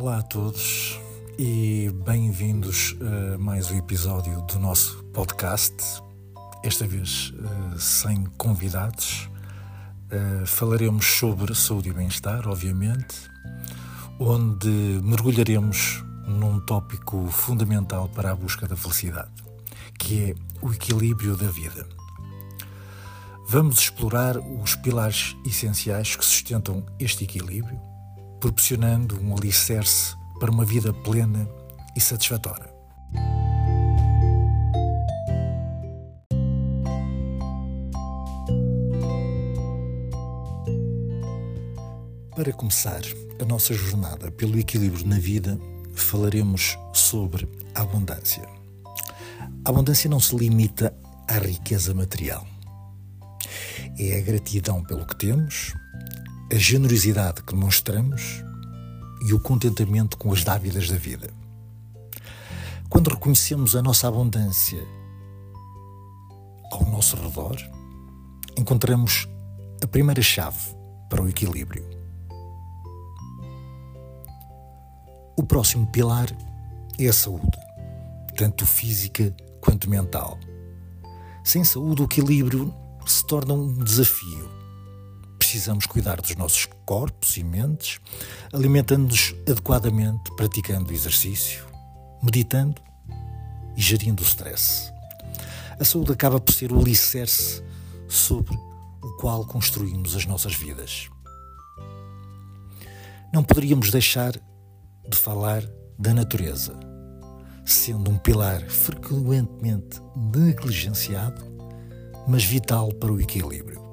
Olá a todos e bem-vindos a mais um episódio do nosso podcast. Esta vez uh, sem convidados. Uh, falaremos sobre saúde e bem-estar, obviamente, onde mergulharemos num tópico fundamental para a busca da felicidade, que é o equilíbrio da vida. Vamos explorar os pilares essenciais que sustentam este equilíbrio, proporcionando um alicerce para uma vida plena e satisfatória. Para começar a nossa jornada pelo equilíbrio na vida, falaremos sobre a abundância. A abundância não se limita à riqueza material é a gratidão pelo que temos, a generosidade que demonstramos e o contentamento com as dávidas da vida. Quando reconhecemos a nossa abundância ao nosso redor, encontramos a primeira chave para o equilíbrio. O próximo pilar é a saúde, tanto física quanto mental. Sem saúde, o equilíbrio se torna um desafio. Precisamos cuidar dos nossos corpos e mentes, alimentando-nos adequadamente, praticando exercício, meditando e gerindo o stress. A saúde acaba por ser o alicerce sobre o qual construímos as nossas vidas. Não poderíamos deixar de falar da natureza, sendo um pilar frequentemente negligenciado mas vital para o equilíbrio.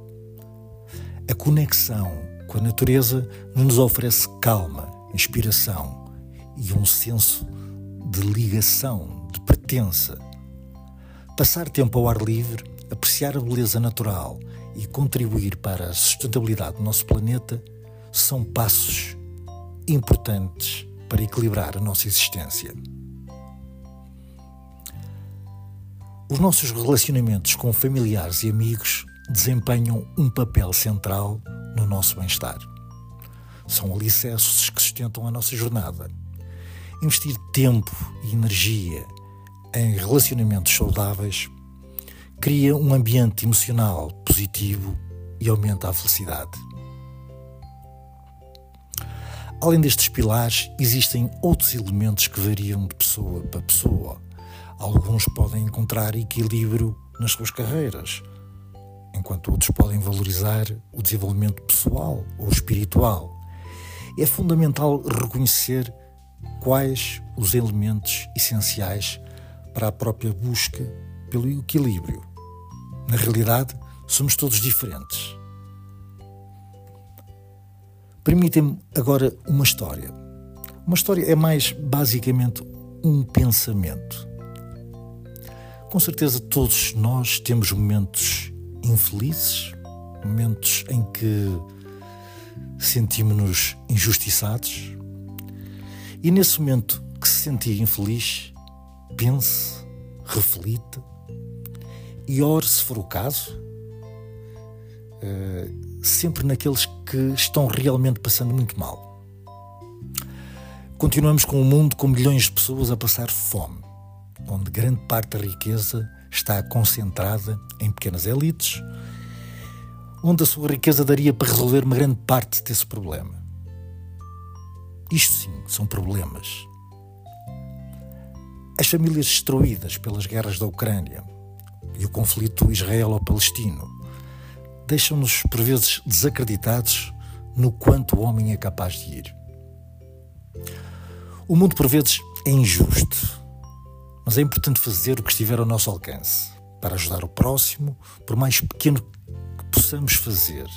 A conexão com a natureza nos oferece calma, inspiração e um senso de ligação, de pertença. Passar tempo ao ar livre, apreciar a beleza natural e contribuir para a sustentabilidade do nosso planeta são passos importantes para equilibrar a nossa existência. Os nossos relacionamentos com familiares e amigos desempenham um papel central no nosso bem-estar. São alicerces que sustentam a nossa jornada. Investir tempo e energia em relacionamentos saudáveis cria um ambiente emocional positivo e aumenta a felicidade. Além destes pilares, existem outros elementos que variam de pessoa para pessoa Alguns podem encontrar equilíbrio nas suas carreiras, enquanto outros podem valorizar o desenvolvimento pessoal ou espiritual. É fundamental reconhecer quais os elementos essenciais para a própria busca pelo equilíbrio. Na realidade, somos todos diferentes. Permitem-me agora uma história. Uma história é mais basicamente um pensamento. Com certeza todos nós temos momentos infelizes, momentos em que sentimos-nos injustiçados. E nesse momento que se sentir infeliz, pense, reflita e ore, se for o caso, eh, sempre naqueles que estão realmente passando muito mal. Continuamos com um mundo com milhões de pessoas a passar fome onde grande parte da riqueza está concentrada em pequenas elites, onde a sua riqueza daria para resolver uma grande parte desse problema. Isto sim são problemas. As famílias destruídas pelas guerras da Ucrânia e o conflito israelo-palestino deixam-nos por vezes desacreditados no quanto o homem é capaz de ir. O mundo por vezes é injusto mas é importante fazer o que estiver ao nosso alcance para ajudar o próximo, por mais pequeno que possamos fazer.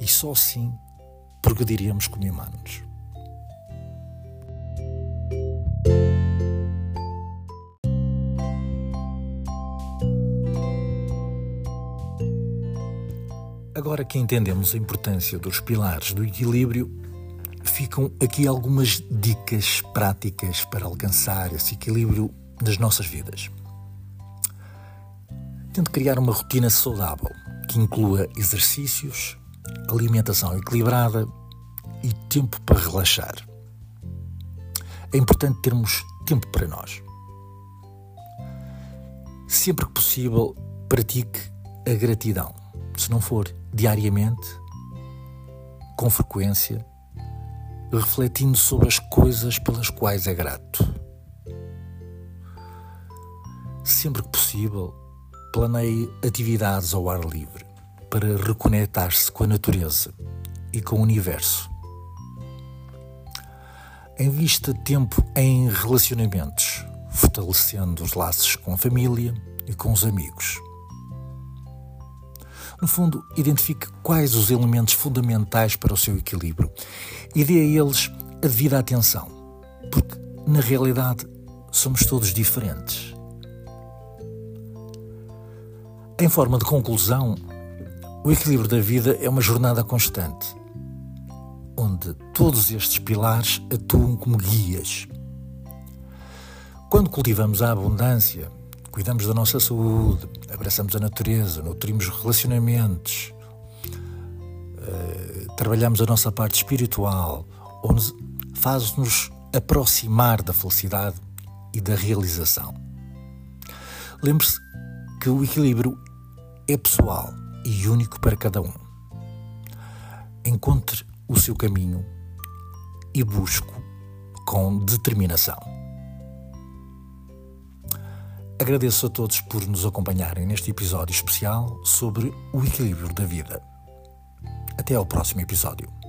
E só assim progrediríamos como humanos. Agora que entendemos a importância dos pilares do equilíbrio, ficam aqui algumas dicas práticas para alcançar esse equilíbrio nas nossas vidas. Tente criar uma rotina saudável que inclua exercícios, alimentação equilibrada e tempo para relaxar. é importante termos tempo para nós. Sempre que possível, pratique a gratidão. Se não for diariamente, com frequência, refletindo sobre as coisas pelas quais é grato. Sempre que possível, planeie atividades ao ar livre para reconectar-se com a natureza e com o universo. Invista tempo em relacionamentos, fortalecendo os laços com a família e com os amigos. No fundo, identifique quais os elementos fundamentais para o seu equilíbrio e dê a eles a devida atenção, porque na realidade somos todos diferentes. Em forma de conclusão, o equilíbrio da vida é uma jornada constante, onde todos estes pilares atuam como guias. Quando cultivamos a abundância, cuidamos da nossa saúde, abraçamos a natureza, nutrimos relacionamentos, uh, trabalhamos a nossa parte espiritual, ou faz-nos aproximar da felicidade e da realização. Lembre-se que o equilíbrio é pessoal e único para cada um. Encontre o seu caminho e busque com determinação. Agradeço a todos por nos acompanharem neste episódio especial sobre o equilíbrio da vida. Até ao próximo episódio.